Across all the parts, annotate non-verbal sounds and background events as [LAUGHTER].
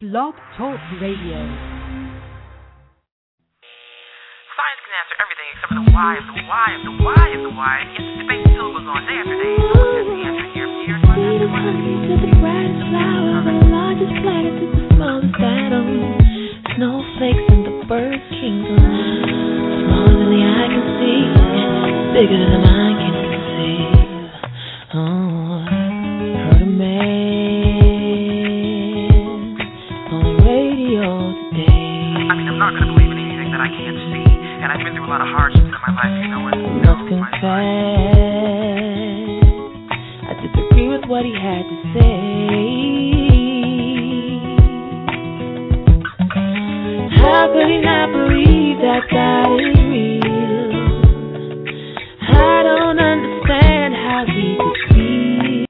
Blog Talk Radio. Science can answer everything except the why of the why of the why of the why. Yet the debate still goes on day after day. No one has the answer here. Here, See the monkey to the brightest flower, the largest planet to the smallest atom. Snowflakes in the bird kingdom. Smaller than the eye can see, bigger than the mind can conceive. Oh, lot of hardships in my life, you know. And, you Must confess, I disagree with what he had to say. How could he not believe that God is real? I don't understand how he could be.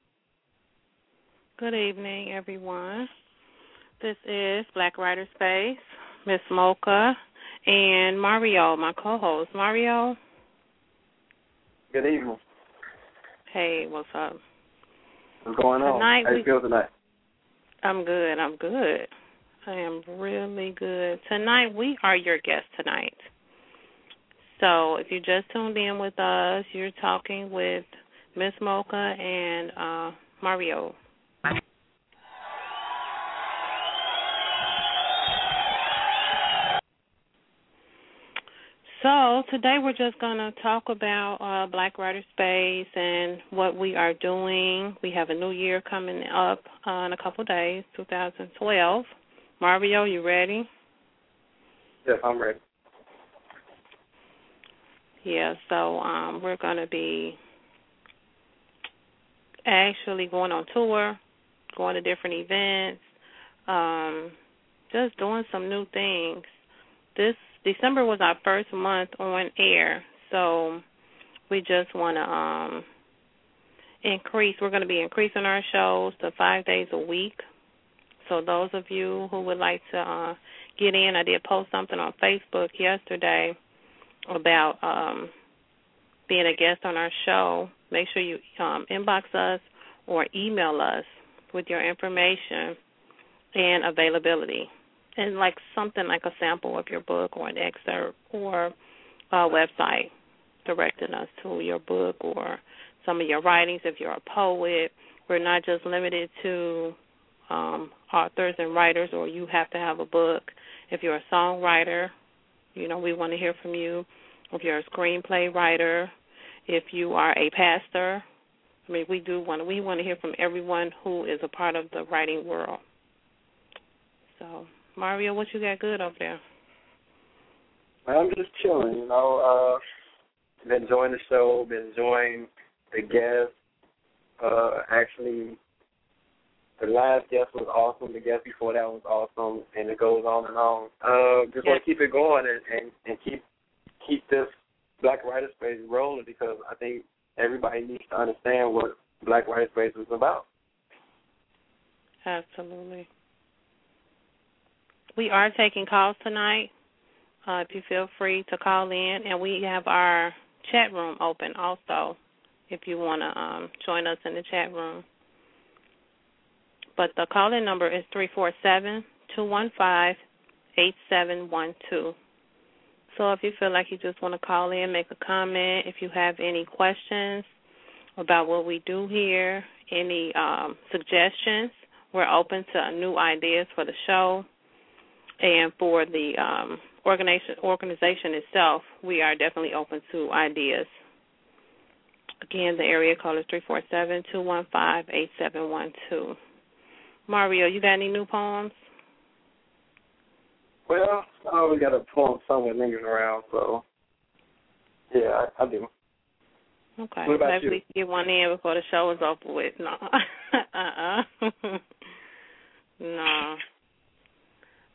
Good evening, everyone. This is Black Writer Space, Miss Mocha, and Mario, my co-host. Mario, Good evening. hey, what's up? What's going on? Tonight How we- you feel tonight? I'm good. I'm good. I am really good. Tonight we are your guest tonight. So if you just tuned in with us, you're talking with Miss Mocha and uh Mario. So today we're just going to talk about uh, Black Writer Space and what we are doing. We have a new year coming up uh, in a couple of days, 2012. Mario, you ready? Yes, I'm ready. Yeah, so um, we're going to be actually going on tour, going to different events, um, just doing some new things. This December was our first month on air, so we just want to um, increase. We're going to be increasing our shows to five days a week. So those of you who would like to uh, get in, I did post something on Facebook yesterday about um, being a guest on our show. Make sure you um, inbox us or email us with your information and availability and like something like a sample of your book or an excerpt or a website directing us to your book or some of your writings if you're a poet. We're not just limited to um, authors and writers or you have to have a book. If you're a songwriter, you know, we want to hear from you. If you're a screenplay writer, if you are a pastor, I mean, we do want to, we want to hear from everyone who is a part of the writing world. So, Mario, what you got good over there? I'm just chilling, you know. Uh, been enjoying the show. Been enjoying the guests. Uh, actually, the last guest was awesome. The guest before that was awesome, and it goes on and on. Uh, just want to keep it going and, and and keep keep this Black Writer Space rolling because I think everybody needs to understand what Black Writer Space is about. Absolutely. We are taking calls tonight. Uh, if you feel free to call in, and we have our chat room open also. If you want to um, join us in the chat room, but the call-in number is three four seven two one five eight seven one two. So if you feel like you just want to call in, make a comment, if you have any questions about what we do here, any um, suggestions, we're open to new ideas for the show and for the um, organization organization itself. We are definitely open to ideas. Again, the area code is three four seven two one five eight seven one two. Mario, you got any new poems? Well, I always got a poem somewhere lingering around, so yeah, I, I do. Okay. What about Maybe you? we can get one in before the show is over with. No. [LAUGHS] uh uh [LAUGHS] no.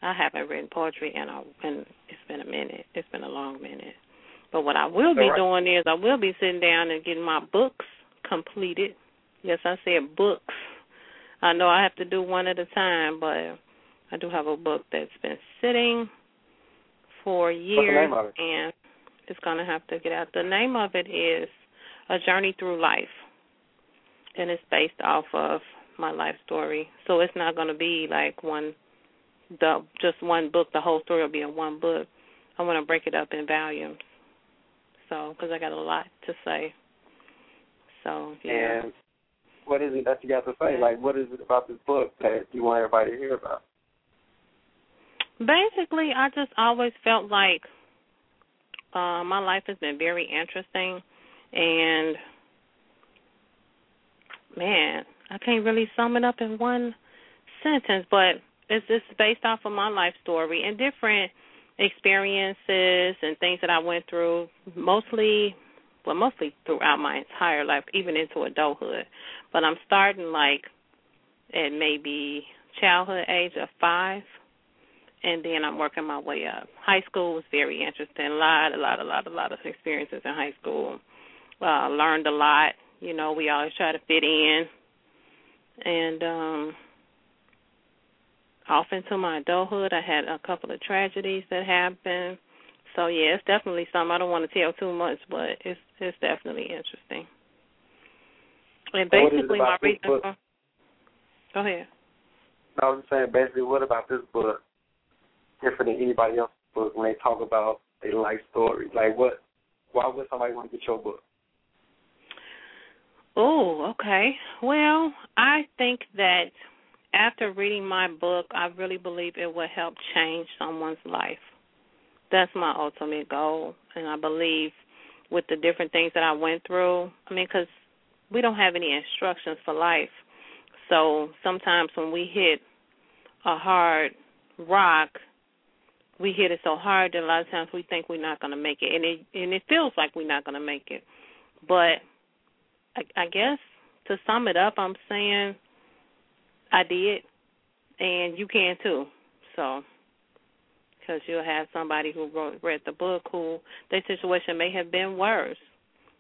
I haven't written poetry in a and it's been a minute. It's been a long minute. But what I will be right. doing is I will be sitting down and getting my books completed. Yes, I said books. I know I have to do one at a time, but I do have a book that's been sitting for years it? and it's gonna have to get out. The name of it is A Journey Through Life. And it's based off of my life story. So it's not gonna be like one the just one book. The whole story will be in one book. I want to break it up in volumes. So, because I got a lot to say. So, yeah. And what is it that you got to say? Like, what is it about this book that you want everybody to hear about? Basically, I just always felt like uh, my life has been very interesting, and man, I can't really sum it up in one sentence, but it's just based off of my life story and different experiences and things that I went through, mostly well, mostly throughout my entire life, even into adulthood. But I'm starting like at maybe childhood age of five and then I'm working my way up. High school was very interesting. A lot, a lot, a lot, a lot of experiences in high school. Uh, learned a lot. You know, we always try to fit in. And um off into my adulthood, I had a couple of tragedies that happened. So yeah, it's definitely something. I don't want to tell too much, but it's it's definitely interesting. And basically, my reason. For, go ahead. I was just saying, basically, what about this book different than anybody else's book when they talk about their life story? Like, what? Why would somebody want to get your book? Oh, okay. Well, I think that after reading my book, I really believe it will help change someone's life. That's my ultimate goal, and I believe with the different things that I went through. I mean, because we don't have any instructions for life, so sometimes when we hit a hard rock, we hit it so hard that a lot of times we think we're not going to make it, and it and it feels like we're not going to make it. But I, I guess to sum it up, I'm saying I did, and you can too. So, because you'll have somebody who wrote read the book who their situation may have been worse,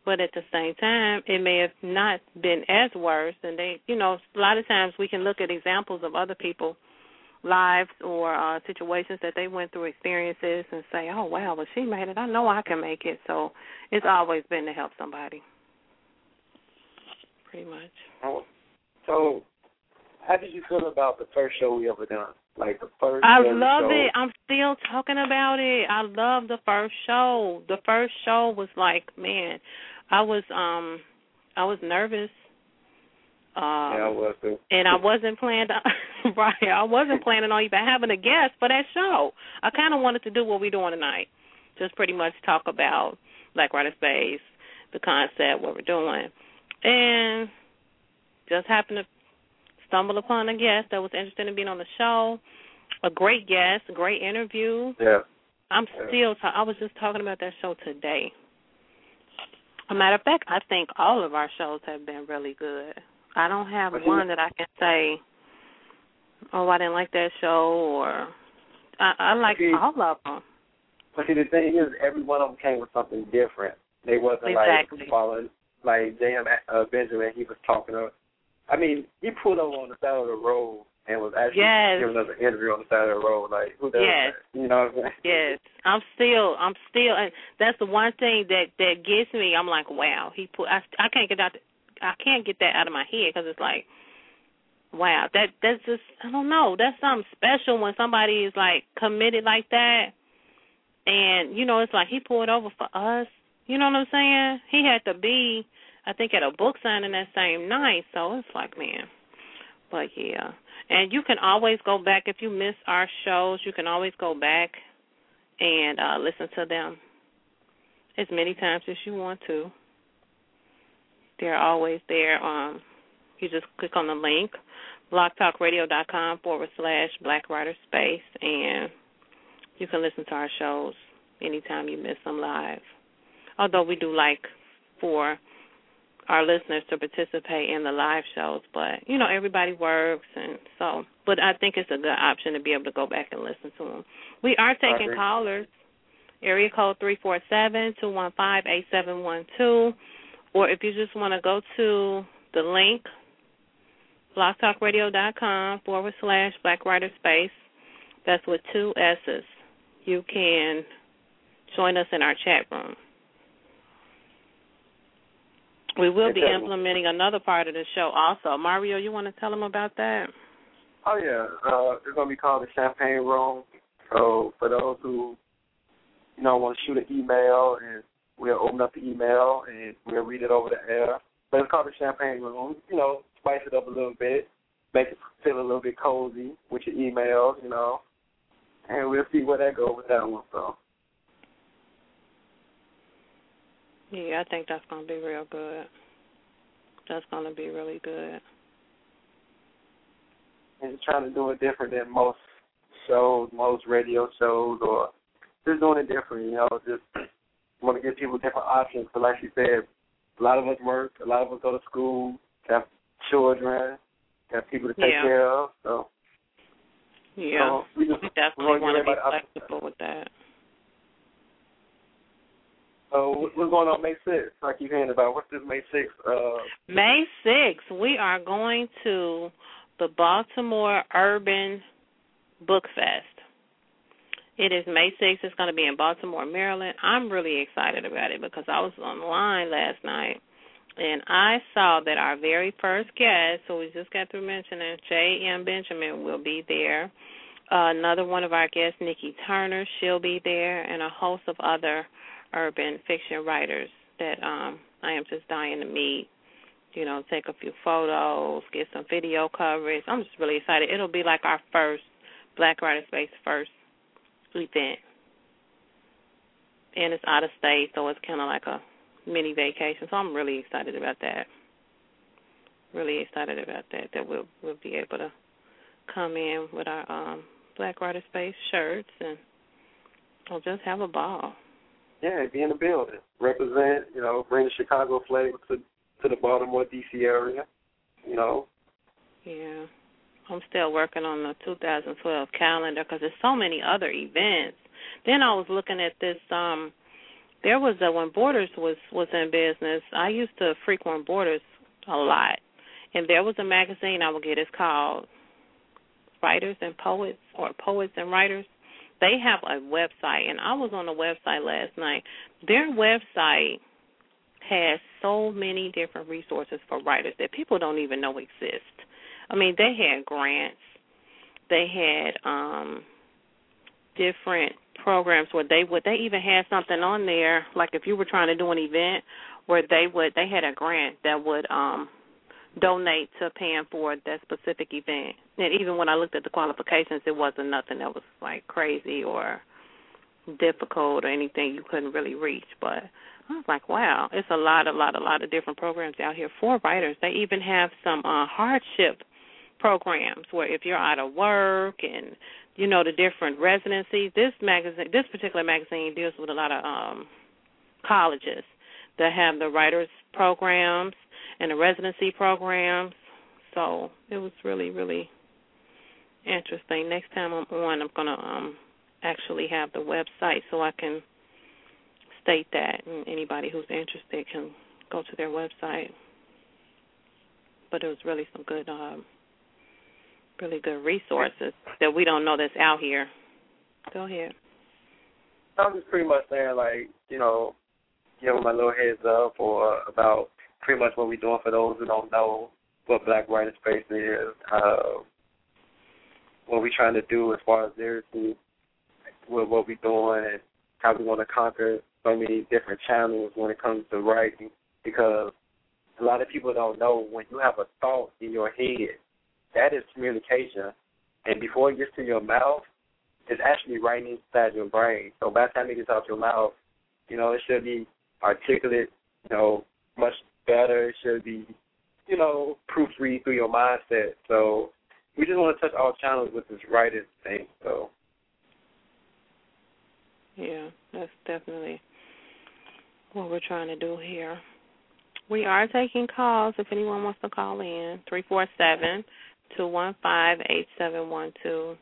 but at the same time, it may have not been as worse. And they, you know, a lot of times we can look at examples of other people lives or uh situations that they went through experiences and say oh wow well she made it. I know i can make it. So it's always been to help somebody. Pretty much. Oh, so how did you feel about the first show we ever done? Like the first. I love it. I'm still talking about it. I love the first show. The first show was like, man, I was um, I was nervous. Um, yeah, I was too. And I wasn't planning, [LAUGHS] right? I wasn't planning on even having a guest for that show. I kind of wanted to do what we're doing tonight, just pretty much talk about Black Writer Space, the concept, what we're doing, and just happened to stumbled upon a guest that was interested in being on the show. A great guest, a great interview. Yeah. I'm yeah. still. Ta- I was just talking about that show today. A matter of fact, I think all of our shows have been really good. I don't have but one that I can say, "Oh, I didn't like that show," or I, I like see, all of them. But see, the thing is, every one of them came with something different. They wasn't exactly. like following like J.M. Uh, Benjamin. He was talking to I mean, he pulled over on the side of the road and was actually yes. giving us an interview on the side of the road. Like, who does yes. that? You know what I'm saying? [LAUGHS] Yes, I'm still, I'm still, and that's the one thing that that gets me. I'm like, wow, he put. I I can't get out. I can't get that out of my head because it's like, wow, that that's just I don't know. That's something special when somebody is like committed like that, and you know, it's like he pulled over for us. You know what I'm saying? He had to be I think at a book signing that same night. So it's like, man. But yeah. And you can always go back if you miss our shows, you can always go back and uh listen to them as many times as you want to. They're always there. Um you just click on the link, blogtalkradio.com forward slash black writer space and you can listen to our shows anytime you miss them live. Although we do like for our listeners to participate in the live shows, but you know everybody works, and so. But I think it's a good option to be able to go back and listen to them. We are taking callers. Area code three four seven two one five eight seven one two, or if you just want to go to the link, blogtalkradio.com forward slash Black Writer Space. That's with two S's. You can join us in our chat room. We will be implementing another part of the show also. Mario, you want to tell them about that? Oh yeah, uh, it's gonna be called the Champagne Room. So for those who you know want to shoot an email, and we'll open up the email and we'll read it over the air. But it's called the Champagne Room. You know, spice it up a little bit, make it feel a little bit cozy with your emails. You know, and we'll see where that goes with that one. So. Yeah, I think that's gonna be real good. That's gonna be really good. And trying to do it different than most shows, most radio shows, or just doing it different. You know, just [CLEARS THROAT] want to give people different options. But like you said, a lot of us work, a lot of us go to school, have children, have people to take Yeah. care of. So Yeah, So we just we definitely want to be flexible with that. What- what's going on May 6th? I keep hearing about what's this May 6th? Uh, May 6th, we are going to the Baltimore Urban Book Fest. It is May 6th. It's going to be in Baltimore, Maryland. I'm really excited about it because I was online last night and I saw that our very first guest, who we just got through mentioning, J.M. Benjamin, will be there. Uh, another one of our guests, Nikki Turner, she'll be there, and a host of other urban fiction writers that um, I am just dying to meet you know, take a few photos, get some video coverage. I'm just really excited. It'll be like our first Black Writer Space first event. And it's out of state, so it's kind of like a mini vacation. So I'm really excited about that. Really excited about that. That we'll we'll be able to come in with our um Black Writer Space shirts and we'll just have a ball. Yeah, be in the building, represent. You know, bring the Chicago flavor to to the Baltimore D.C. area. You know, Yeah. I'm still working on the 2012 calendar because there's so many other events. Then I was looking at this. um There was a when Borders was was in business. I used to frequent Borders a lot, and there was a magazine I would get. It's called Writers and Poets or Poets and Writers. They have a website, and I was on the website last night. Their website has so many different resources for writers that people don't even know exist. I mean, they had grants. They had um different programs where they would they even had something on there like if you were trying to do an event where they would they had a grant that would um donate to paying for that specific event. And even when I looked at the qualifications it wasn't nothing that was like crazy or difficult or anything you couldn't really reach, but I was like, wow, it's a lot, a lot, a lot of different programs out here for writers. They even have some uh, hardship programs where if you're out of work and you know the different residencies. This magazine, this particular magazine, deals with a lot of um, colleges that have the writers programs and the residency programs. So it was really, really interesting. Next time I'm on, I'm gonna um, actually have the website so I can state that, and anybody who's interested can go to their website. But it was really some good, um, really good resources that we don't know that's out here. Go ahead. I'm just pretty much saying like, you know, giving my little heads up or about pretty much what we're doing for those who don't know what Black Writing Space is, uh, what we're trying to do as far as lyrically with what we're doing and how we want to conquer so many different channels when it comes to writing because a lot of people don't know when you have a thought in your head, that is communication. And before it gets to your mouth, it's actually writing inside your brain. So by the time it gets out your mouth, you know, it should be articulate, you know, much better. It should be, you know, proofread through your mindset. So we just want to touch all channels with this writing thing. So Yeah, that's definitely what we're trying to do here. We are taking calls if anyone wants to call in. Three four seven two one five eight seven one two.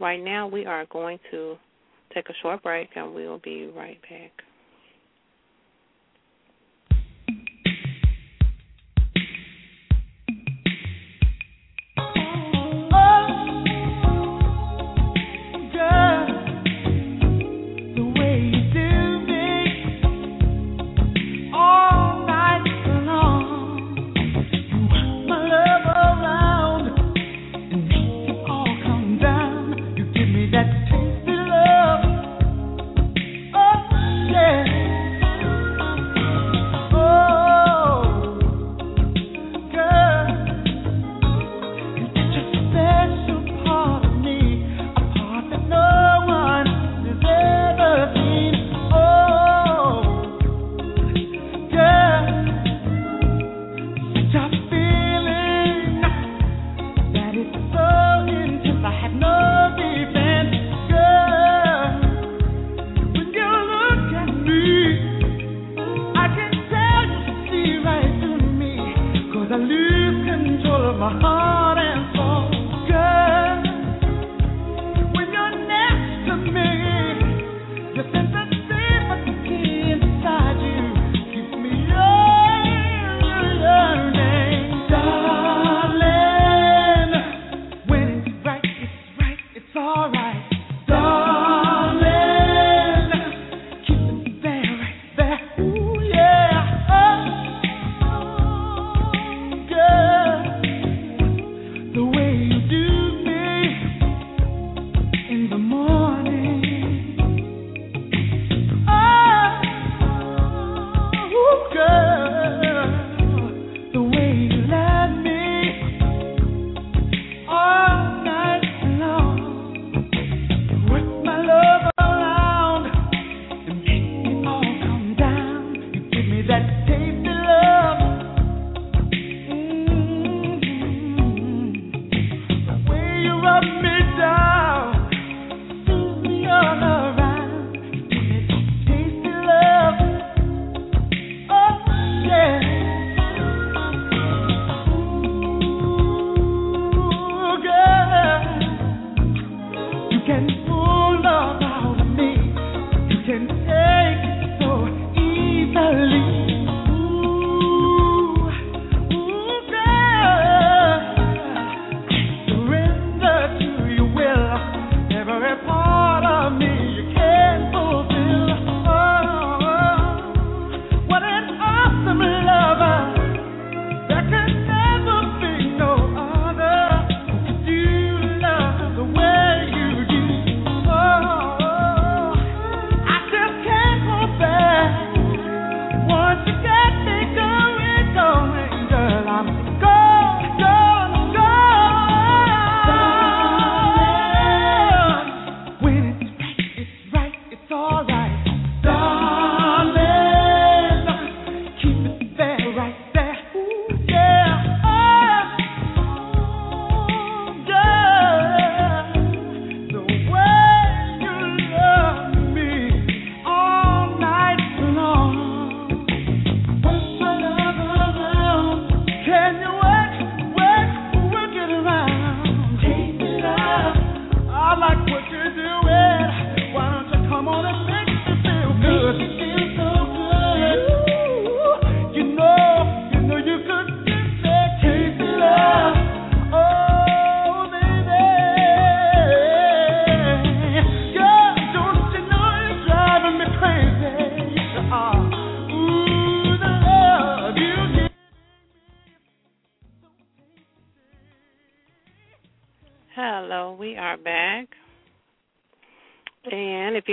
Right now we are going to take a short break and we'll be right back.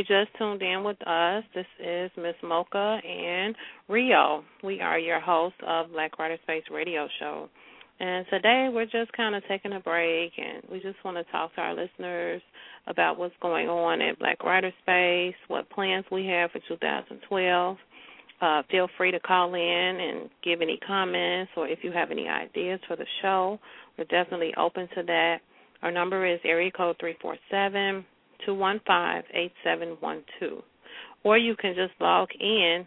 Just tuned in with us, this is Miss Mocha and Rio. We are your hosts of Black Writer Space Radio Show. And today we're just kind of taking a break and we just want to talk to our listeners about what's going on at Black Writer Space, what plans we have for 2012. Uh, feel free to call in and give any comments or if you have any ideas for the show. We're definitely open to that. Our number is area code 347 215-8712. Or you can just log in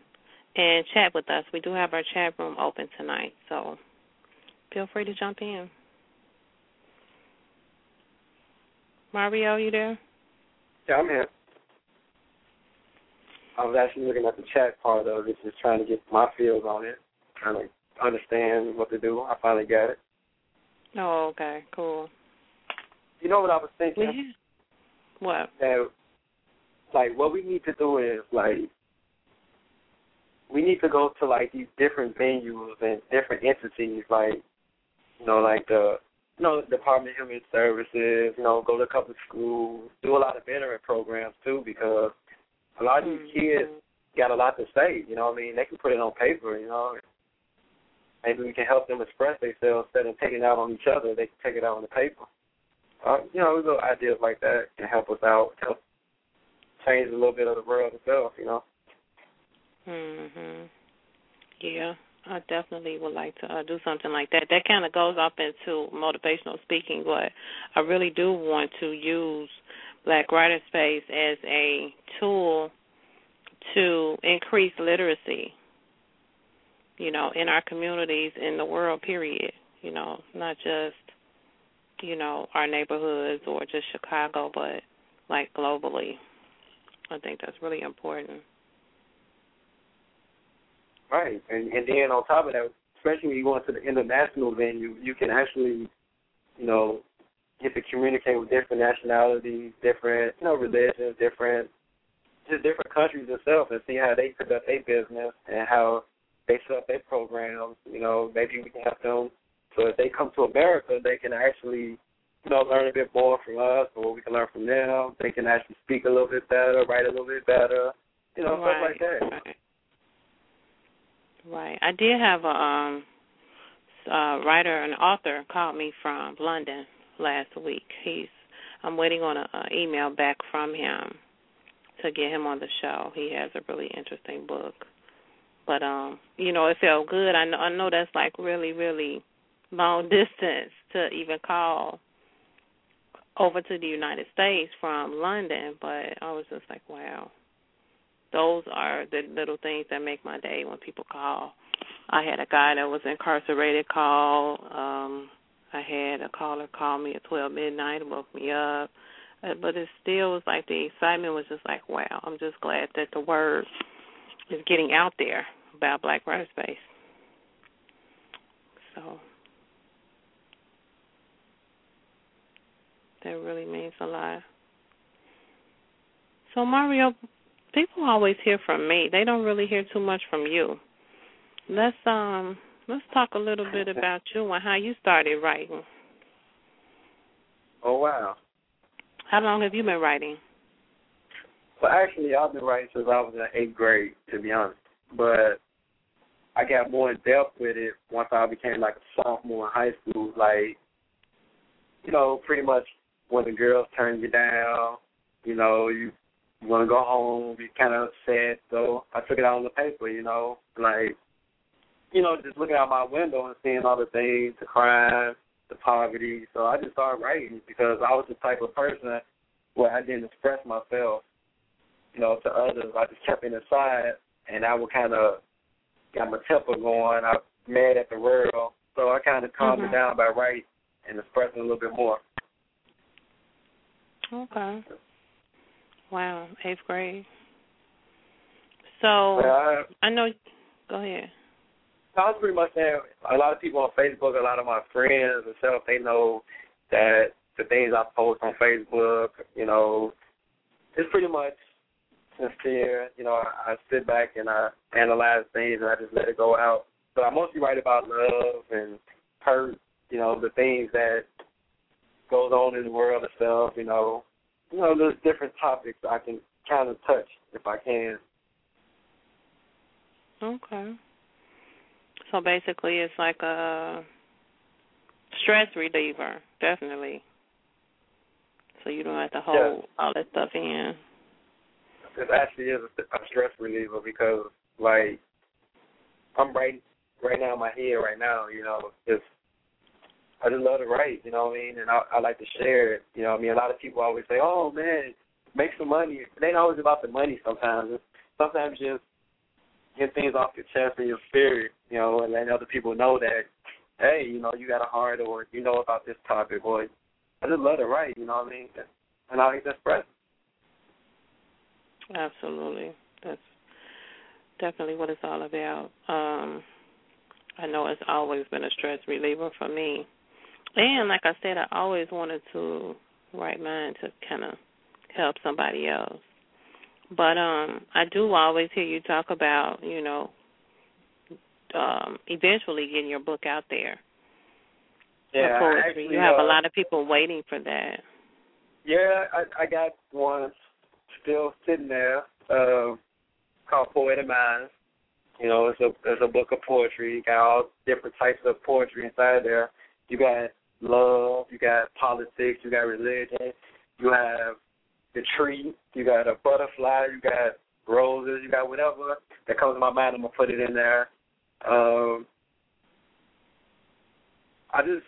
and chat with us. We do have our chat room open tonight, so feel free to jump in. Mario, you there? Yeah, I'm here. I was actually looking at the chat part of it, just trying to get my feels on it, trying to understand what to do. I finally got it. Oh, okay, cool. You know what I was thinking? What? That like what we need to do is like we need to go to like these different venues and different entities, like you know, like the you know, Department of Human Services, you know, go to a couple of schools, do a lot of veteran programs too, because a lot of these mm-hmm. kids got a lot to say. You know, what I mean, they can put it on paper. You know, maybe we can help them express themselves instead of taking it out on each other. They can take it out on the paper uh, you know, little ideas like that can help us out, help change a little bit of the world itself, you know. Mhm. Yeah, I definitely would like to uh, do something like that. That kind of goes up into motivational speaking, but I really do want to use Black Writer Space as a tool to increase literacy. You know, in our communities, in the world, period. You know, not just you know, our neighborhoods or just Chicago, but like globally. I think that's really important. Right, and and then on top of that, especially when you go into the international venue, you can actually, you know, get to communicate with different nationalities, different you know religions, different just different countries itself, and see how they conduct their business and how they set up their programs. You know, maybe we can help them so if they come to America, they can actually, you know, learn a bit more from us, or what we can learn from them. They can actually speak a little bit better, write a little bit better, you know, right, stuff like that. Right. right. I did have a um uh writer and author called me from London last week. He's I'm waiting on an email back from him to get him on the show. He has a really interesting book. But um, you know, it felt good. I know I know that's like really, really long distance to even call over to the United States from London, but I was just like, wow. Those are the little things that make my day when people call. I had a guy that was incarcerated call. Um I had a caller call me at twelve midnight and woke me up. Uh, but it still was like the excitement was just like, wow, I'm just glad that the word is getting out there about Black Writer Space. So that really means a lot. So Mario, people always hear from me. They don't really hear too much from you. Let's um let's talk a little bit about you and how you started writing. Oh wow. How long have you been writing? Well, actually, I've been writing since I was in eighth grade, to be honest. But I got more in depth with it once I became like a sophomore in high school. Like, you know, pretty much when the girls turn you down, you know, you want to go home, you kind of sad. So I took it out on the paper, you know, like, you know, just looking out my window and seeing all the things, the crime, the poverty. So I just started writing because I was the type of person where I didn't express myself, you know, to others. I just kept it inside, and I would kind of got my temper going. I mad at the world, so I kind of calmed mm-hmm. it down by writing and expressing a little bit more. Okay. Wow, eighth grade. So I, I know. Go ahead. I was pretty much saying a lot of people on Facebook, a lot of my friends and stuff, they know that the things I post on Facebook, you know, it's pretty much sincere. You know, I, I sit back and I analyze things and I just let it go out. But I mostly write about love and hurt, you know, the things that goes on in the world and stuff, you know. You know, there's different topics I can kind of touch if I can. Okay. So basically, it's like a stress reliever, definitely. So you don't have to hold yeah. all that stuff in. It actually is a, stress reliever because, like, I'm right right now in my head right now. You know, just I just love to write. You know what I mean? And I, I like to share it. You know, what I mean, a lot of people always say, "Oh man, make some money." It ain't always about the money. Sometimes, sometimes just get things off your chest and your spirit, you know, and letting other people know that, hey, you know, you got a heart or you know about this topic or I just love to write, you know what I mean? And I like to express. Absolutely. That's definitely what it's all about. Um I know it's always been a stress reliever for me. And like I said, I always wanted to write mine to kind of help somebody else. But um I do always hear you talk about, you know, um eventually getting your book out there. Yeah, actually, you have uh, a lot of people waiting for that. Yeah, I I got one still sitting there, uh, called Poetic Minds. You know, it's a it's a book of poetry. You got all different types of poetry inside there. You got love, you got politics, you got religion, you have the tree, you got a butterfly, you got roses, you got whatever that comes to my mind. I'm gonna put it in there. Um, I just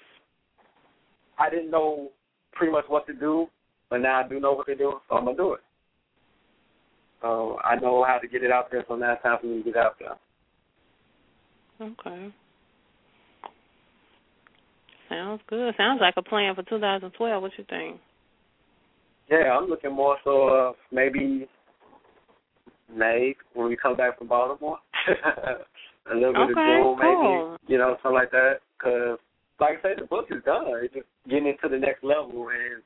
I didn't know pretty much what to do, but now I do know what to do, so I'm gonna do it. So I know how to get it out there, so now it's time for me to get out there. Okay. Sounds good. Sounds like a plan for 2012. What you think? Yeah, I'm looking more so uh, maybe May when we come back from Baltimore. [LAUGHS] a little bit okay, of June, cool. maybe you know something like that. Because like I said, the book is done. It's just getting into the next level, and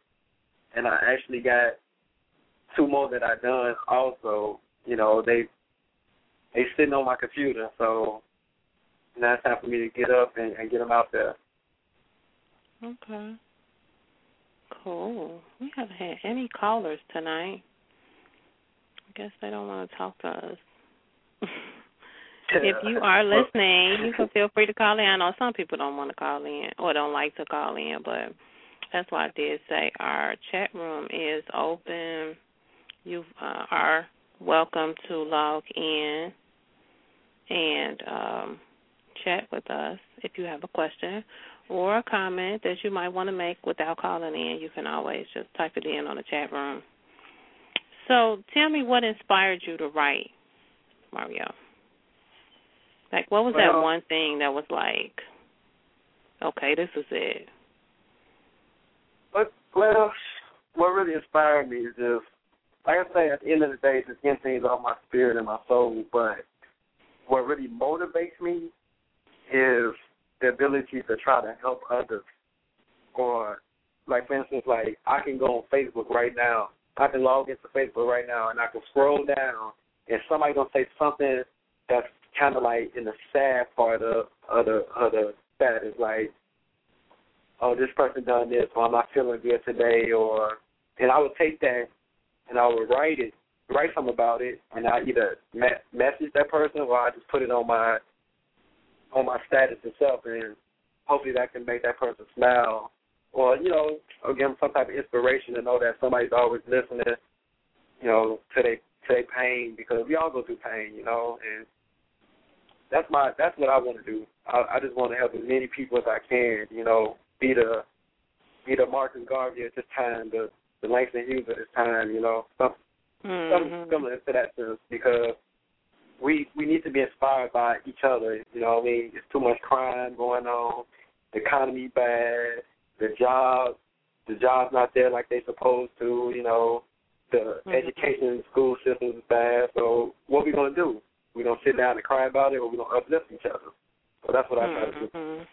and I actually got two more that I done also. You know, they they sitting on my computer, so now it's time for me to get up and, and get them out there. Okay. Cool. We haven't had any callers tonight. I guess they don't want to talk to us. if you are listening, you can feel free to call in. I know some people don't want to call in or don't like to call in, but that's why I did say our chat room is open. You uh, are welcome to log in and um, chat with us if you have a question or a comment that you might want to make without calling in. You can always just type it in on the chat room. So tell me what inspired you to write, Mario. Like, what was well, that one thing that was like, okay, this is it? But well, what really inspired me is just like I say, at the end of the day, just getting things off my spirit and my soul. But what really motivates me is the ability to try to help others. Or, like for instance, like I can go on Facebook right now. I can log into Facebook right now, and I can scroll down, and somebody's gonna say something that's kind of like in the sad part of of the of the status, like, oh, this person done this, or I'm not feeling good today, or, and I would take that and I would write it, write something about it, and I either me- message that person or I just put it on my on my status itself, and hopefully that can make that person smile, or you know, or give them some type of inspiration to know that somebody's always listening, you know, to their to their pain because we all go through pain, you know, and that's my that's what I want to do. I, I just want to help as many people as I can, you know, be the be the Marcus Garvey at this time, the the Langston Hughes at this time, you know, some, mm-hmm. something similar to that sense because we we need to be inspired by each other. You know, what I mean, it's too much crime going on, the economy bad, the job the jobs not there like they supposed to. You know, the mm-hmm. education school system is bad. So what we gonna do? We gonna sit down and cry about it, or we gonna uplift each other? So that's what I try to do. Mm-hmm.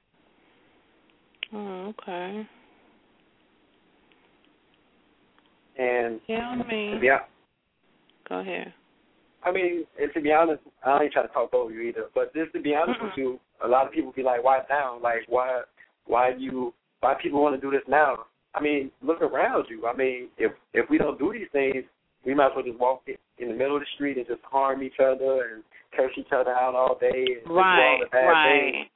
Oh, okay. And Yeah, I mean, yeah, go ahead. I mean, and to be honest, I ain't trying to talk over you either. But just to be honest with you, a lot of people be like, "Why now? Like, why, why you, why people want to do this now?" I mean, look around you. I mean, if if we don't do these things, we might as well just walk in the middle of the street and just harm each other and curse each other out all day and do all Right, the bad right. things.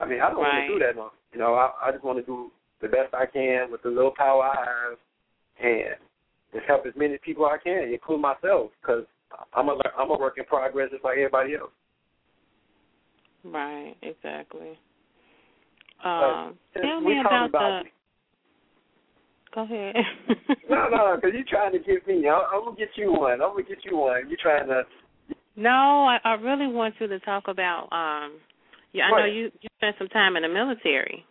I mean, I don't Right. want to do that. No. You know, I, I just want to do the best I can with the little power I have, and just help as many people I can, including myself, because I'm a I'm a work in progress just like everybody else. Right, exactly. Um, since tell me talking about the. Go ahead. [LAUGHS] no, no, because you're trying to give me. I, I'm gonna get you one. I'm gonna get you one. You're trying to. No, I, I really want you to talk about. um Yeah, I know you you spent some time in the military,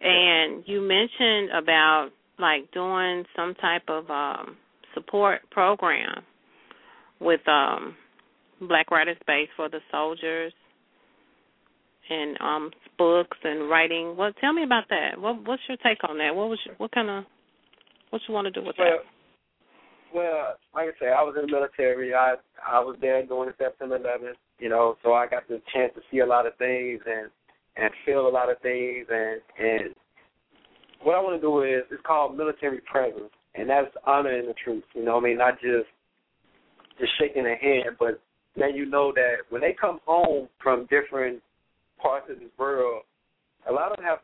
and you mentioned about like doing some type of um support program with um Black Writers Space for the soldiers and um books and writing. Well, tell me about that. What what's your take on that? What was your, what kind of what you want to do with Well, that? well, like I say, I was in the military. I I was there during September 11th. You know, so I got the chance to see a lot of things and and feel a lot of things and and what I want to do is it's called military presence, and that's honoring the troops. You know, I mean, not just just shaking their hand, but then you know that when they come home from different parts of this world, a lot of them have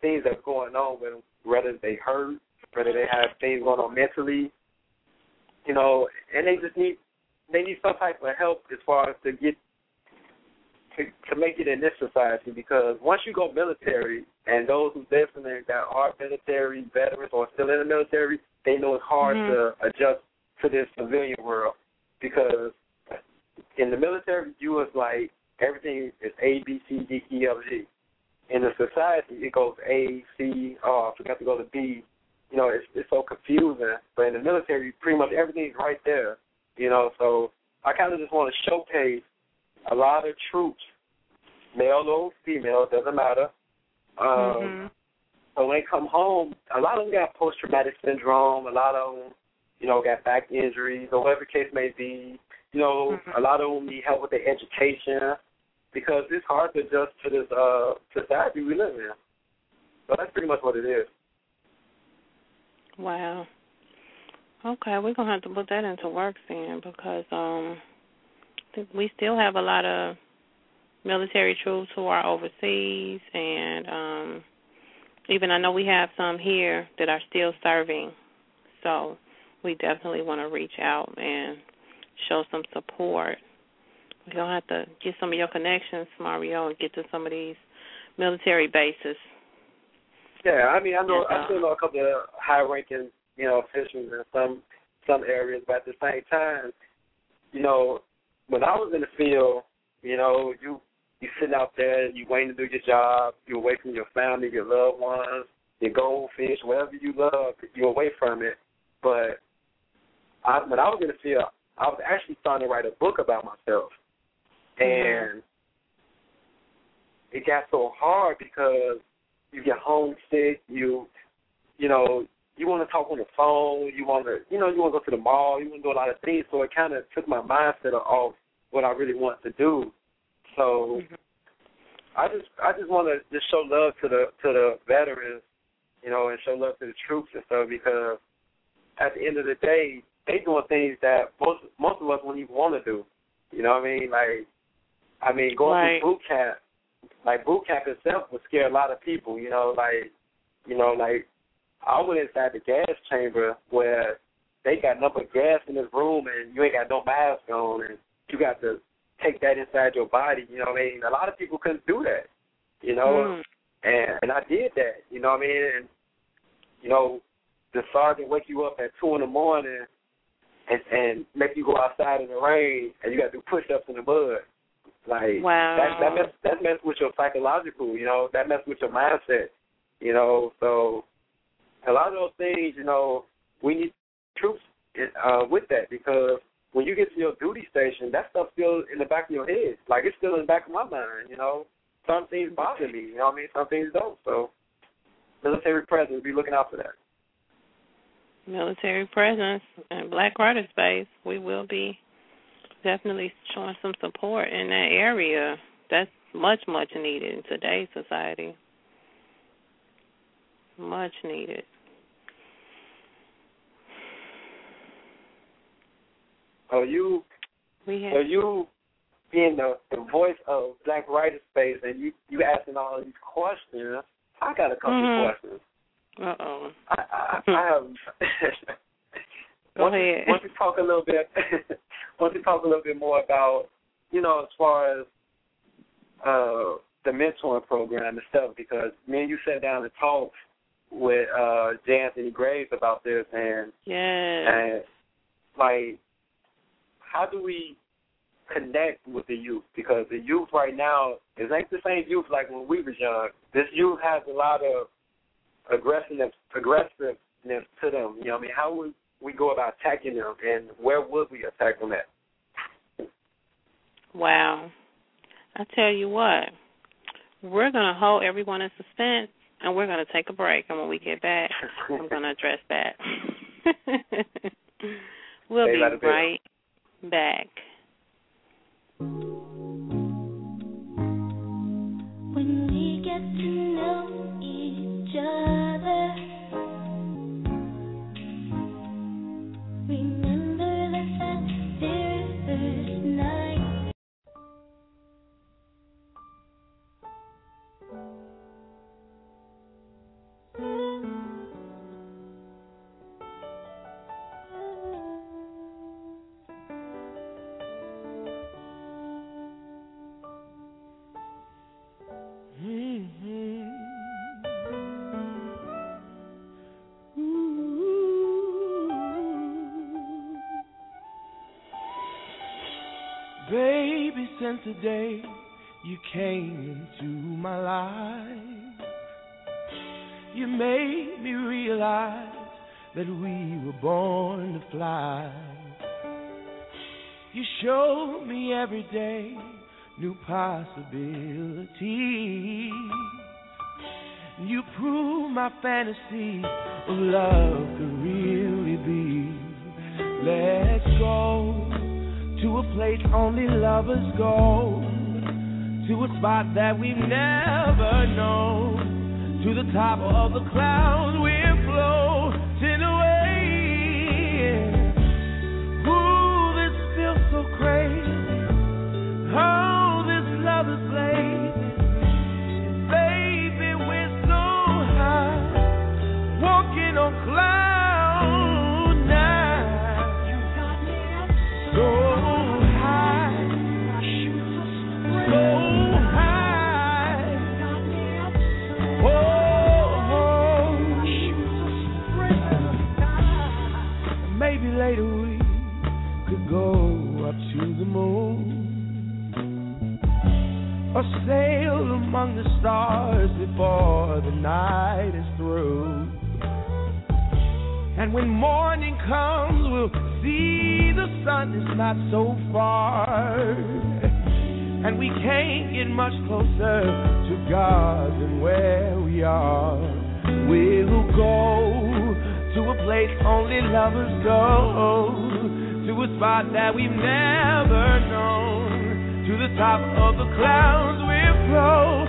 things that's going on with them, whether they hurt, whether they have things going on mentally, you know, and they just need they need some type of help as far as to get to to make it in this society because once you go military and those who listening that are military veterans or still in the military, they know it's hard Mhm. to adjust to this civilian world because in the military you was like everything is A B C D E F G. In the society it goes A C oh I forgot to go to B. You know, it's it's so confusing. But in the military pretty much everything's right there. You know, so I kinda just wanna showcase a lot of troops, male or female, doesn't matter. Um, Mhm. So when they come home, a lot of them got post traumatic syndrome. A lot of them, you know, got back injuries or whatever the case may be. You know, Mhm. a lot of them need help with their education because it's hard to adjust to this uh society we live in. So that's pretty much what it is. Wow. Okay, we're gonna have to put that into work then because um we still have a lot of military troops who are overseas and um even I know we have some here that are still serving. So we definitely want to reach out and show some support. We're gonna have to get some of your connections, Mario, and get to some of these military bases. Yeah, I mean, I know I still know a couple of high-ranking, you know, officials in some some areas, but at the same time, you know, when I was in the field, you know, you you sitting out there, you waiting to do your job, you're away from your family, your loved ones, your goldfish, whatever you love, you're away from it. but I but I was in the field. I was actually starting to write a book about myself, and it got so hard because you get homesick. You you know you want to talk on the phone. You want to you know you want to go to the mall. You want to do a lot of things. So it kind of took my mindset off what I really want to do. So. Mhm. I just I just want to just show love to the to the veterans, you know, and show love to the troops and stuff because at the end of the day, they doing things that most most of us wouldn't even want to do. You know what I mean? Like, I mean, going Right. through boot camp, like boot camp itself would scare a lot of people. You know, like, you know, like I went inside the gas chamber where they got nothing but gas in this room and you ain't got no mask on and you got to take that inside your body. You know what I mean? A lot of people couldn't do that. You know, Mm. and and I did that. You know what I mean? And you know, the sergeant wake you up at two in the morning and and make you go outside in the rain and you got to do push ups in the mud. Like Wow. that that mess that mess with your psychological. You know, that mess with your mindset. You know, so a lot of those things. You know, we need troops uh, with that because when you get to your duty station, that stuff's still in the back of your head. Like it's still in the back of my mind. You know, some things bother me. You know what I mean? Some things don't. So military presence, be looking out for that. Military presence and Black Writer Space, we will be definitely showing some support in that area. That's much, much needed in today's society. Much needed. So you, We have so you, being the, the voice of Black Writer Space, and you you asking all these questions. I got a couple Mhm. questions. Uh oh. I I, I have. [LAUGHS] Go once, ahead. Once we talk a little bit, [LAUGHS] once we talk a little bit more about, you know, as far as uh the mentoring program and stuff, because me and you sat down and talked with uh J. Anthony Graves about this, and Yes. and like, how do we connect with the youth? Because the youth right now is ain't the same youth like when we was young. This youth has a lot of aggressiveness, aggressiveness to them. You know, what I mean, how would we go about attacking them, and where would we attack them at? Wow. I tell you what, we're going to hold everyone in suspense and we're going to take a break. And when we get back, I'm going [LAUGHS] to address that. [LAUGHS] we'll Stay be by the right back. When we get to know Baby, since the day you came into my life, you made me realize that we were born to fly. You showed me every day new possibilities. You proved my fantasy of love could really be. Let's go place only lovers go. To a spot that we've never known. To the top of the clouds we're sail among the stars before the night is through. And when morning comes, we'll see the sun is not so far. And we can't get much closer to God than where we are. We'll go to a place only lovers go, to a spot that we've never known, to the top of the clouds we're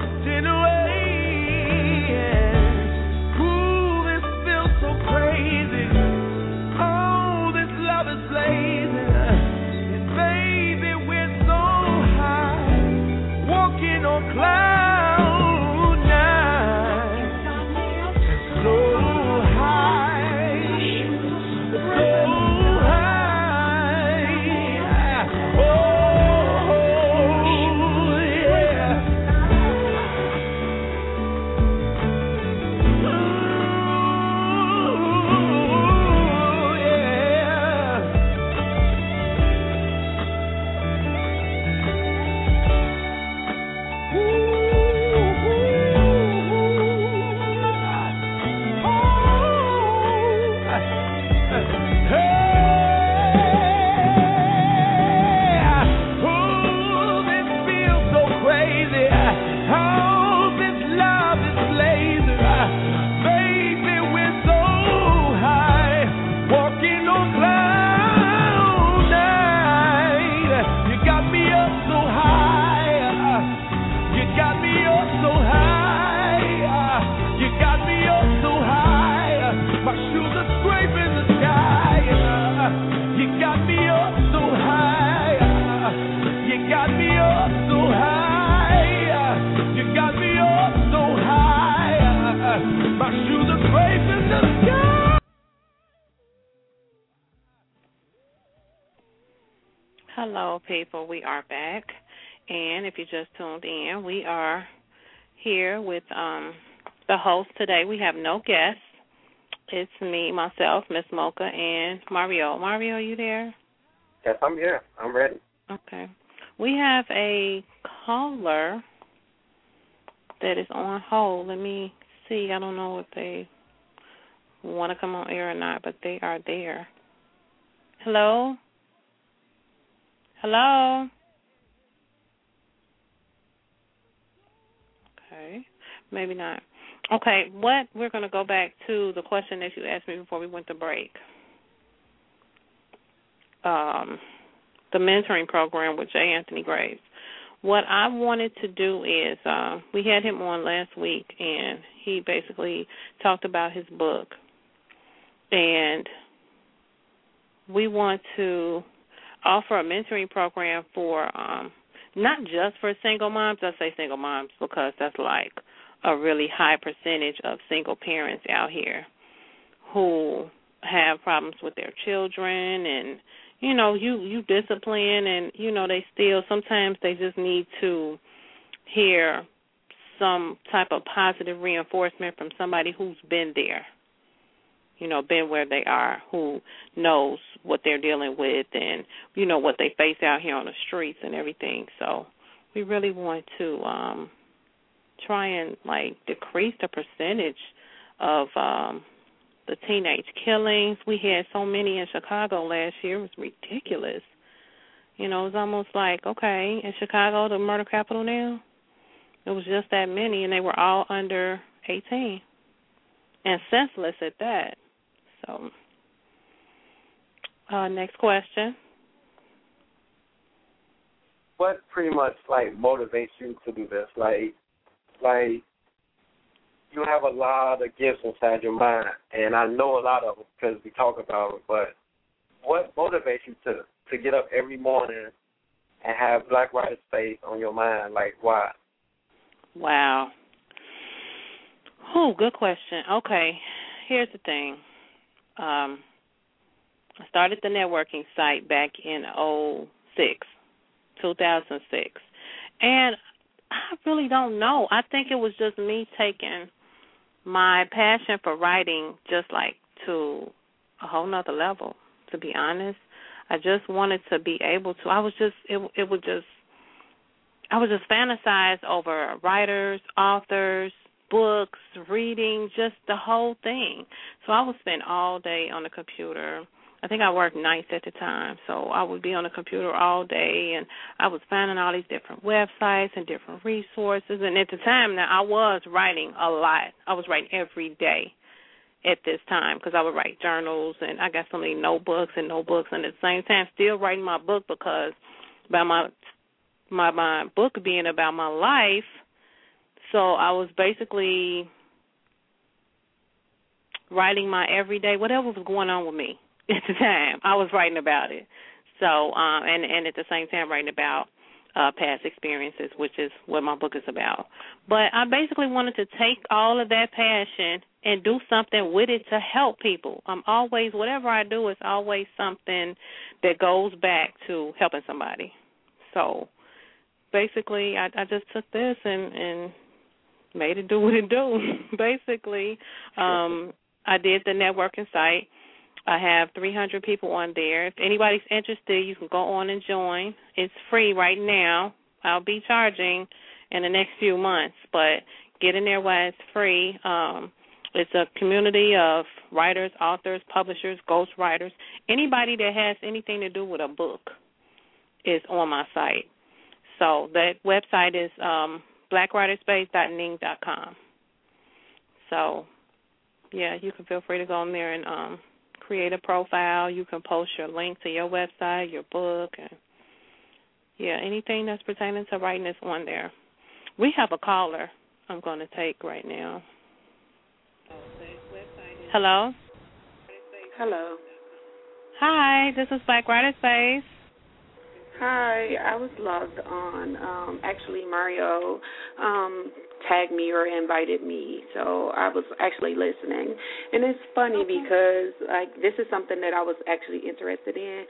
if you just tuned in, we are here with um, the host today. We have no guests. It's me, myself, Miss Mocha, and Mario. Mario, are you there? Yes, I'm here. I'm ready. Okay. We have a caller that is on hold. Let me see. I don't know if they want to come on air or not, but they are there. Hello? Hello? Okay. Maybe not. Okay, what we're going to go back to the question that you asked me before we went to break. Um, the mentoring program with J. Anthony Graves. What I wanted to do is uh, we had him on last week, and he basically talked about his book, and we want to offer a mentoring program for um, not just for single moms. I say single moms because that's like a really high percentage of single parents out here who have problems with their children and you know you you discipline and you know they still sometimes they just need to hear some type of positive reinforcement from somebody who's been there you know been where they are who knows what they're dealing with and you know what they face out here on the streets and everything so we really want to um try and like decrease the percentage of um the teenage killings. We had so many in Chicago last year. It was ridiculous. You know, it was almost like, okay, in Chicago, the murder capital now, it was just that many, and they were all under 18 and senseless at that. So, uh, next question. What pretty much like motivates you to do this? Like, like you have a lot of gifts inside your mind, and I know a lot of them because we talk about them. But what motivates you to to get up every morning and have Black Writer Space on your mind? Like, why? Wow. Oh, good question. Okay, here's the thing. Um, I started the networking site back in '06, 2006, and I really don't know. I think it was just me taking my passion for writing just like to a whole nother level. To be honest, I just wanted to be able to. I was just it. It would just. I was just fantasize over writers, authors, books, reading, just the whole thing. So I would spend all day on the computer. I think I worked nights at the time, so I would be on the computer all day, and I was finding all these different websites and different resources. And at the time, now I was writing a lot. I was writing every day at this time because I would write journals and I got so many notebooks and notebooks, and at the same time, still writing my book because by my my my book being about my life so I was basically writing my everyday whatever was going on with me [LAUGHS] at the time. I was writing about it. So um and and at the same time writing about uh past experiences, which is what my book is about. But I basically wanted to take all of that passion and do something with it to help people. I'm always whatever I do is always something that goes back to helping somebody. So basically I I just took this and and made it do what it do. [LAUGHS] Basically, um, I did the networking site. I have 300 people on there. If anybody's interested, you can go on and join. It's free right now. I'll be charging in the next few months, but get in there while it's free. Um, it's a community of writers, authors, publishers, ghostwriters, anybody that has anything to do with a book is on my site. So that website is um, blackwriterspace.ning.com. So, yeah, you can feel free to go in there and um, create a profile. You can post your link to your website, your book, and yeah, anything that's pertaining to writing is on there. We have a caller I'm going to take right now. Hello. Hello. Hi, this is Black Writer Space. Hi, I was logged on. Um, actually, Mario um, tagged me or invited me, so I was actually listening. And it's funny okay. because like this is something that I was actually interested in.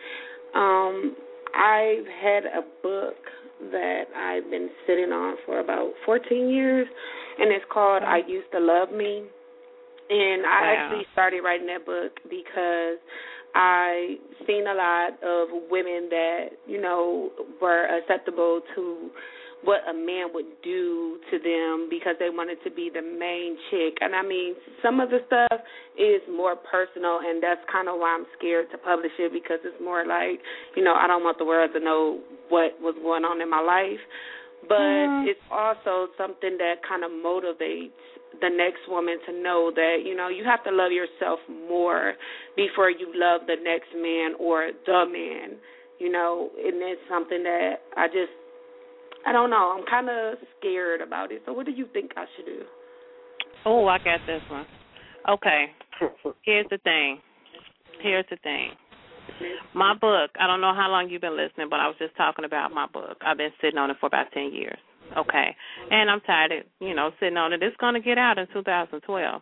Um, I've had a book that I've been sitting on for about 14 years, and it's called "I Used to Love Me." And I wow. actually started writing that book because I seen a lot of women that you know were acceptable to what a man would do to them because they wanted to be the main chick. And I mean, some of the stuff is more personal, and that's kind of why I'm scared to publish it because it's more like, you know, I don't want the world to know what was going on in my life. But mm. it's also something that kind of motivates the next woman to know that you know you have to love yourself more before you love the next man or the man you know? And it's something that i just i don't know. I'm kind of scared about it. So what do you think i should do? Oh i got this one. Okay. Here's the thing. Here's the thing. My book i don't know how long you've been listening but i was just talking about my book. I've been sitting on it for about ten years Okay. And I'm tired of, you know, sitting on it. It's going to get out in 2012.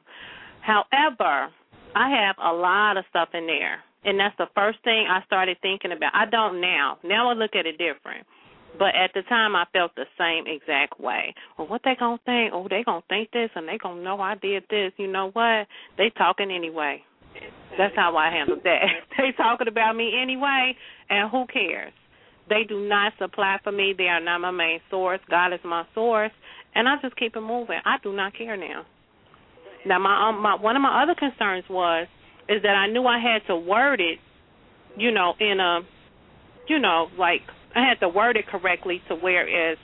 However, I have a lot of stuff in there. And that's the first thing I started thinking about. I don't now. Now I look at it different. But at the time, I felt the same exact way. Well, what they gonna think? Oh, they gonna think this, and they gonna know I did this. You know what? They talking anyway. That's how I handled that. [LAUGHS] they talking about me anyway, and who cares? They do not supply for me. They are not my main source. God is my source, and I just keep it moving. I do not care now. Now, my um, my one of my other concerns was is that I knew I had to word it, you know, in a, you know, like I had to word it correctly to where is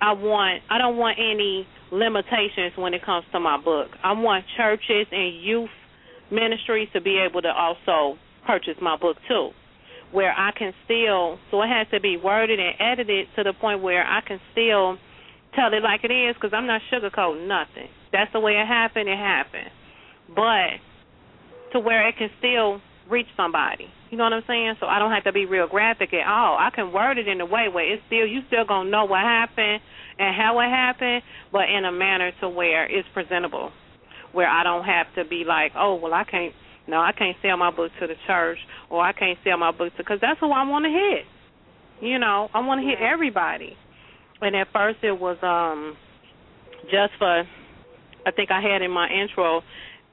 I want I don't want any limitations when it comes to my book. I want churches and youth ministries to be able to also purchase my book too where I can still, so it has to be worded and edited to the point where I can still tell it like it is because I'm not sugarcoating nothing. That's the way it happened, it happened. But to where it can still reach somebody. You know what I'm saying? So I don't have to be real graphic at all. I can word it in a way where it's still you still gonna know what happened and how it happened, but in a manner to where it's presentable. Where I don't have to be like, oh well, I can't no, I can't sell my book to the church, or I can't sell my book to because that's who I want to hit. You know, I want to hit everybody. And at first, it was um just for. I think I had in my intro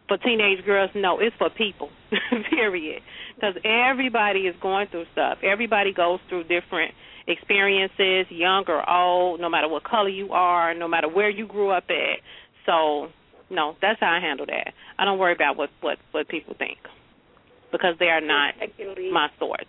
for teenage girls. No, it's for people. [LAUGHS] period. Because everybody is going through stuff. Everybody goes through different experiences, young or old, no matter what color you are, no matter where you grew up at. So no, that's how I handle that. I don't worry about what what what people think because they are not Secondly, my source.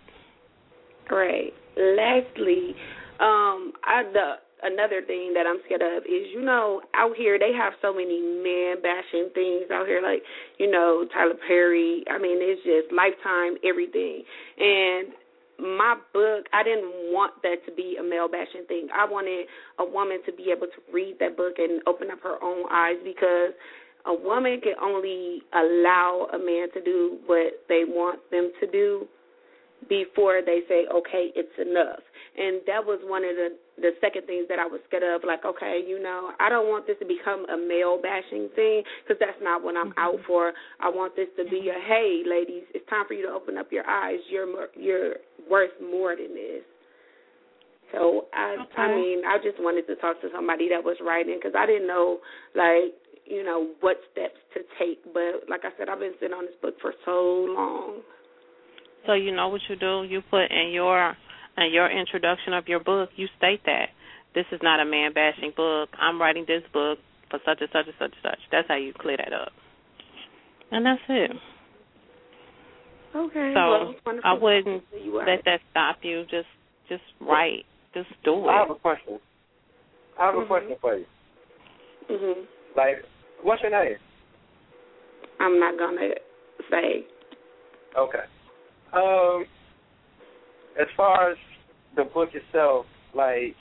Great. Lastly, um, I the another thing that I'm scared of is you know out here they have so many man bashing things out here like you know Tyler Perry. I mean it's just lifetime everything and. My book, I didn't want that to be a male bashing thing. I wanted a woman to be able to read that book and open up her own eyes because a woman can only allow a man to do what they want them to do before they say okay it's enough. And that was one of the the second things that i was scared of like okay you know i don't want this to become a male bashing thing because that's not what i'm out mm-hmm. for. I want this to be a hey ladies it's time for you to open up your eyes. You're you're worth more than this. So i Okay. i mean i just wanted to talk to somebody that was writing because i didn't know like you know what steps to take. But like i said i've been sitting on this book for so long So you know what you do? You put in your in your introduction of your book, you state that this is not a man bashing book. I'm writing this book for such and such and such and such. That's how you clear that up. And that's it. okay So well, I wouldn't to see you let that stop you. Just just write. Just do it. I have a question. I have a Mhm. question for you. Mhm. Like, what's your name? I'm not gonna say. Okay. Um, as far as the book itself, like,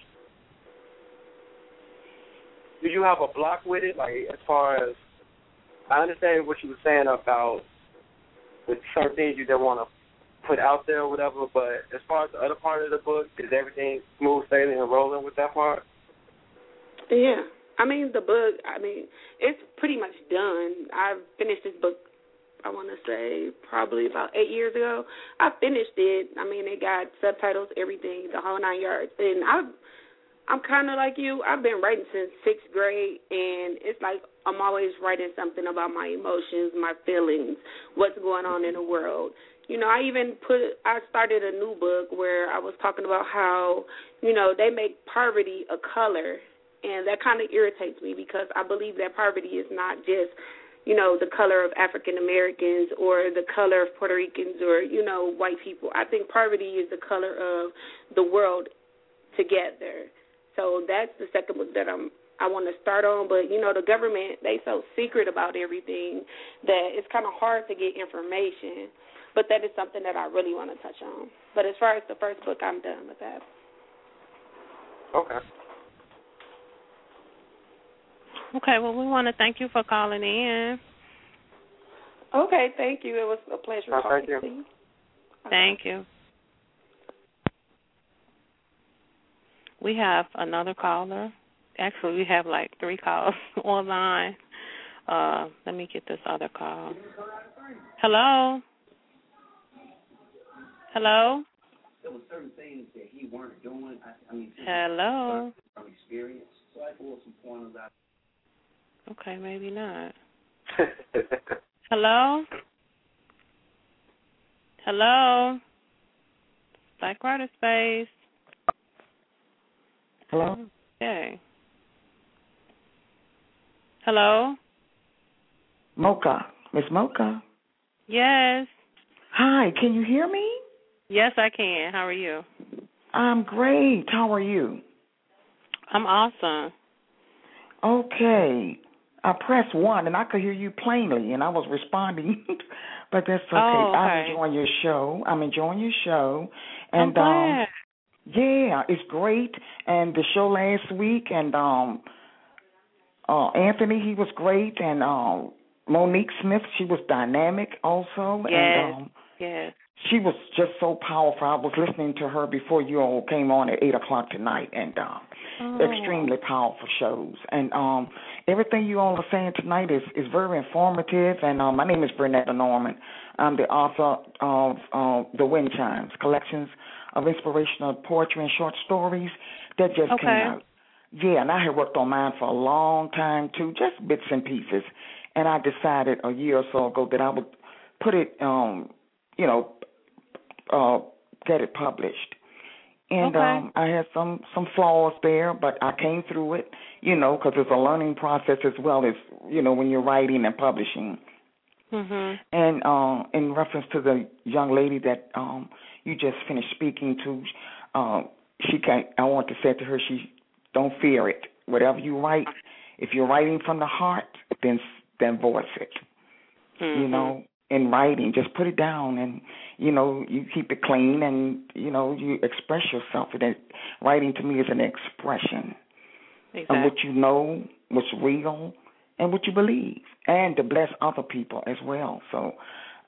do you have a block with it? Like, as far as I understand what you were saying about with certain things you didn't want to put out there or whatever, but as far as the other part of the book, is everything smooth sailing and rolling with that part? Yeah. I mean the book. I mean it's pretty much done. I finished this book. I want to say probably about eight years ago. I finished it. I mean it got subtitles, everything, the whole nine yards. And I, I'm kind of like you. I've been writing since sixth grade, and it's like I'm always writing something about my emotions, my feelings, what's going on in the world. You know, I even put I started a new book where I was talking about how, you know, they make poverty a color and that kind of irritates me because I believe that poverty is not just, you know, the color of African Americans or the color of Puerto Ricans or, you know, white people. I think poverty is the color of the world together. So that's the second book that I'm I want to start on, but you know the government they so secret about everything that it's kind of hard to get information. But that is something that I really want to touch on. But as far as the first book, I'm done with that. Okay. Okay, well we want to thank you for calling in. Okay, thank you. It was a pleasure Oh, talking thank you. to you. Thank you. We have another caller. Actually, we have like three calls [LAUGHS] online. Uh, let me get this other call. Hello. Hello. there were certain things that he weren't doing. I, I mean, Hello. from experience. So I pulled some pointers out. Okay, maybe not. [LAUGHS] Hello. Hello. Black Writer Space. Hello? Okay. Hello. Mocha. Miss Mocha. Yes. Hi, can you hear me? Yes, I can. How are you? I'm great. How are you? I'm awesome. Okay. I pressed one and I could hear you plainly and I was responding. [LAUGHS] but that's okay. Oh, I'm enjoying your show. I'm enjoying your show. And um yeah, it's great. And the show last week and um uh Anthony, he was great and um Monique Smith, she was dynamic also. Yes. And um yes. she was just so powerful. I was listening to her before you all came on at eight o'clock tonight, and um, Oh. extremely powerful shows. And um, everything you all are saying tonight is is very informative. And um, my name is Bernetta Norman. I'm the author of uh, the Wind Chimes collections of inspirational poetry and short stories that just Okay. came out. Yeah, and I had worked on mine for a long time too, just bits and pieces. And I decided a year or so ago that I would put it, um, you know, uh, get it published. And Okay. um I had some some flaws there, but I came through it. You know, because it's a learning process as well as you know when you're writing and publishing. Mhm. And uh, in reference to the young lady that um you just finished speaking to, um, she can I want to say to her, she don't fear it. Whatever you write, if you're writing from the heart, then then voice it. Mhm. You know, in writing, just put it down, and you know you keep it clean, and you know you express yourself. And it, writing to me is an expression Exactly. of what you know, what's real, and what you believe, and to bless other people as well. So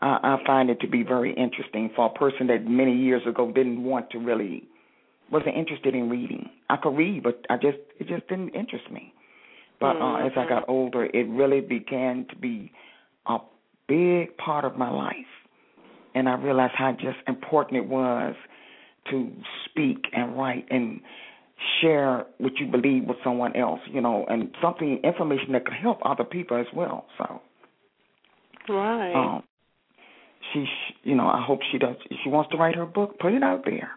I, I find it to be very interesting for a person that many years ago didn't want to really wasn't interested in reading. I could read, but I just it just didn't interest me. But uh, as I got older, it really began to be a big part of my life, and I realized how just important it was to speak and write and share what you believe with someone else, you know, and something information that could help other people as well. So, Right. um, she, you know, I hope she does. If she wants to write her book, put it out there.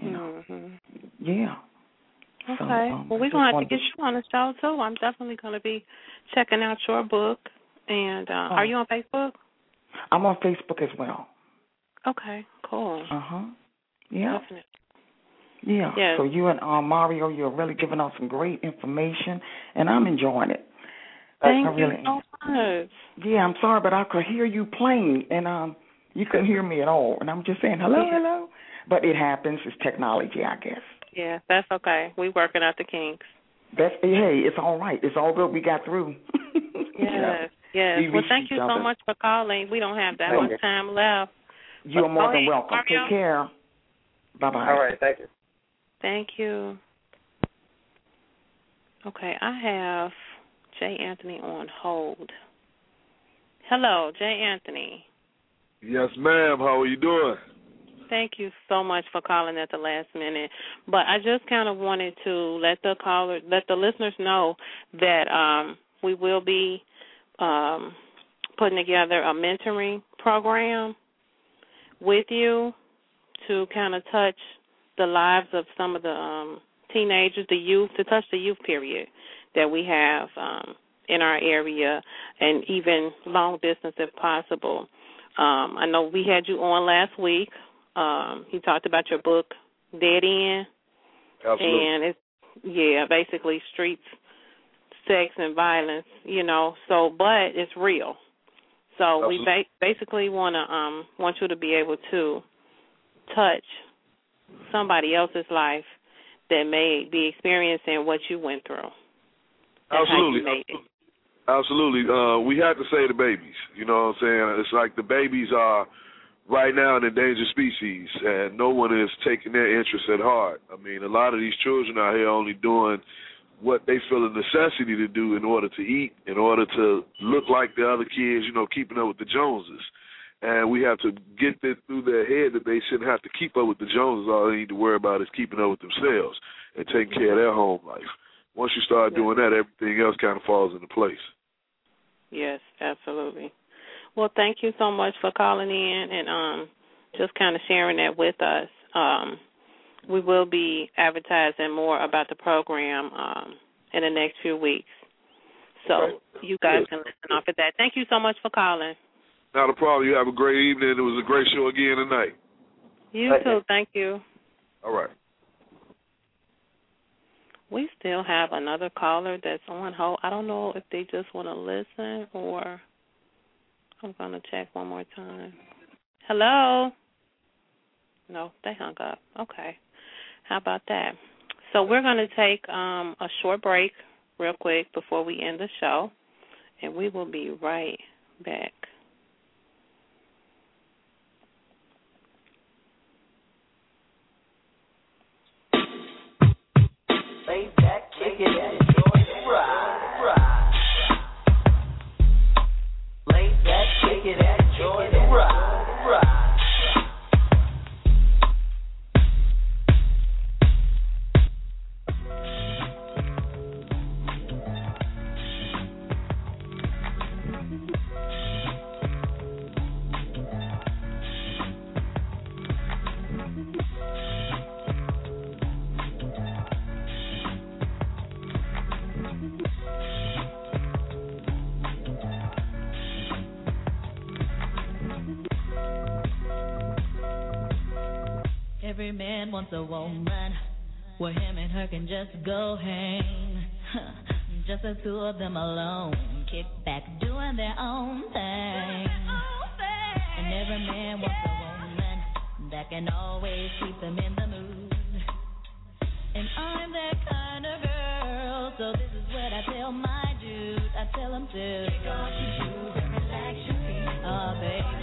You know, Mhm. yeah. So, Okay. um, well, we're gonna have to get you on the show too. I'm definitely gonna be checking out your book. And uh, Oh. are you on Facebook? I'm on Facebook as well. Okay. Cool. Uh huh. Yeah. Definitely. Yeah. Yes. So you and uh, Mario, you're really giving out some great information, and I'm enjoying it. Thank I you really so much. Yeah, I'm sorry, but I could hear you playing, and um, you couldn't hear me at all. And I'm just saying hello, Yeah. hello. But it happens. It's technology, I guess. Yeah, that's okay. We working out the kinks. That's hey, it's all right. It's all good. We got through. [LAUGHS] Yes. Yes. We well, thank each you so much for calling. We don't have that Thank much you. time left. You're more than welcome. Mario. Take care. Bye bye. All right, thank you. Thank you. Okay, I have Jay Anthony on hold. Hello, Jay Anthony. Yes, ma'am. How are you doing? Thank you so much for calling at the last minute. But I just kind of wanted to let the caller, let the listeners know that um, we will be um, putting together a mentoring program with you to kind of touch the lives of some of the um, teenagers, the youth, to touch the youth period that we have um, in our area, and even long distance if possible. Um, I know we had you on last week. Um, he talked about your book, Dead End, Absolutely. and it's yeah, basically streets, sex, and violence. You know, so but it's real. So we ba- basically want to um want you to be able to touch somebody else's life that may be experiencing what you went through. you Absolutely. Absolutely. Uh, we have to say the babies. You know what I'm saying? It's like the babies are right now an endangered species, and no one is taking their interests at heart. I mean, a lot of these children out here only doing what they feel a necessity to do in order to eat, in order to look like the other kids, you know, keeping up with the Joneses. And we have to get that through their head that they shouldn't have to keep up with the Joneses. All they need to worry about is keeping up with themselves and taking care of their home life. Once you start doing that, everything else kind of falls into place. Yes, absolutely. Well, thank you so much for calling in and um just kind of sharing that with us. Um we will be advertising more about the program um in the next few weeks. So Right. you guys Good. can listen off of that. Thank you so much for calling. Not a problem. You have a great evening. It was a great show again tonight. You Thank too. you. Thank you. All right. We still have another caller that's on hold. I don't know if they just want to listen or I'm going to check one more time. Hello? No, they hung up. Okay. How about that? So we're going to take um, a short break real quick before we end the show, and we will be right back. Lay back, kick it, and enjoy the ride. Lay back, kick it, and enjoy the ride. Every man wants a woman where him and her can just go hang. [LAUGHS] just the two of them alone, kick back, doing their own thing. And every man wants a woman that can always keep them in the mood. And I'm that kind of girl, so this is what I tell my dude. I tell him to take off your shoes and relax your feet. Oh, baby.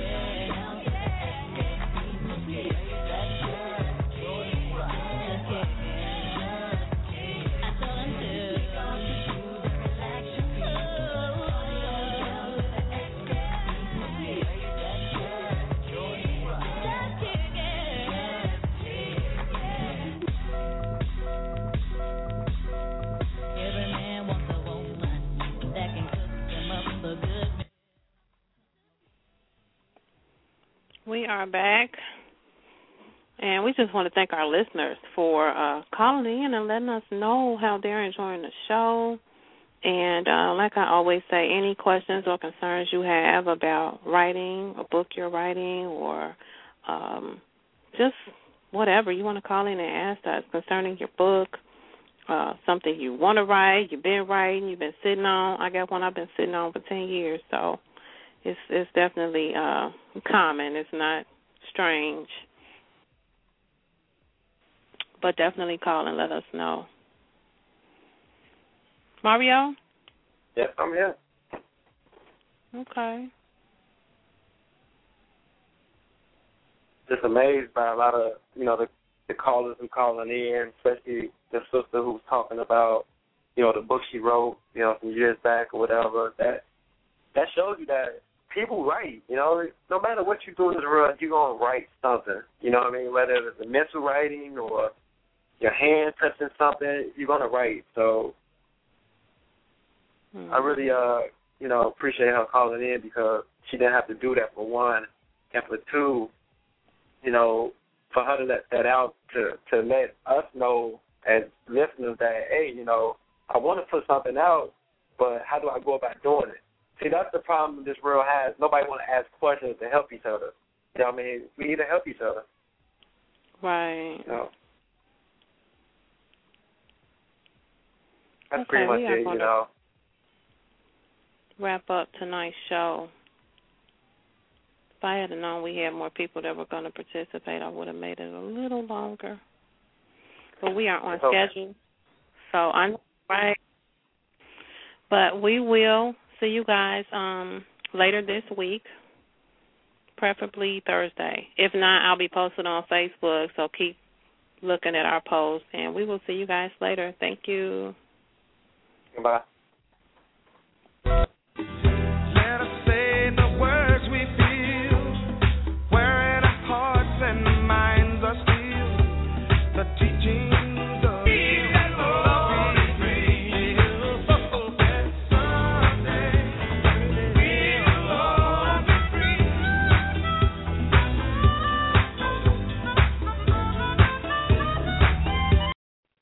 We are back. And we just want to thank our listeners for uh, calling in and letting us know how they're enjoying the show. And uh, like I always say, any questions or concerns you have about writing, a book you're writing, or um, just whatever you want to call in and ask us concerning your book, uh, something you want to write, you've been writing, you've been sitting on. I got one I've been sitting on for 10 years, so it's it's definitely uh common. It's not strange. But definitely call and let us know. Mario? Yes, I'm here. Okay. Just amazed by a lot of you know the the callers who calling in, especially the sister who's talking about you know the book she wrote you know some years back or whatever. That that shows you that people write. You know, no matter what you do in the world, you're gonna write something. You know what I mean? Whether it's a mental writing or your hand touching something, you're gonna write. So Hmm. I really uh you know appreciate her calling in because she didn't have to do that for one, and for two, you know, for her to let that out to to let us know as listeners that hey, you know, I want to put something out, but how do I go about doing it? See, that's the problem this world has. Nobody want to ask questions to help each other. You know what I mean? We need to help each other. Right. You know? That's Okay, pretty much it, you know. Wrap up tonight's show. If I had known we had more people that were going to participate, I would have made it a little longer. But we are on okay. schedule, so I'm right. But we will see you guys um later this week, preferably Thursday. If not, I'll be posted on Facebook, so keep looking at our posts, and we will see you guys later. Thank you. Goodbye.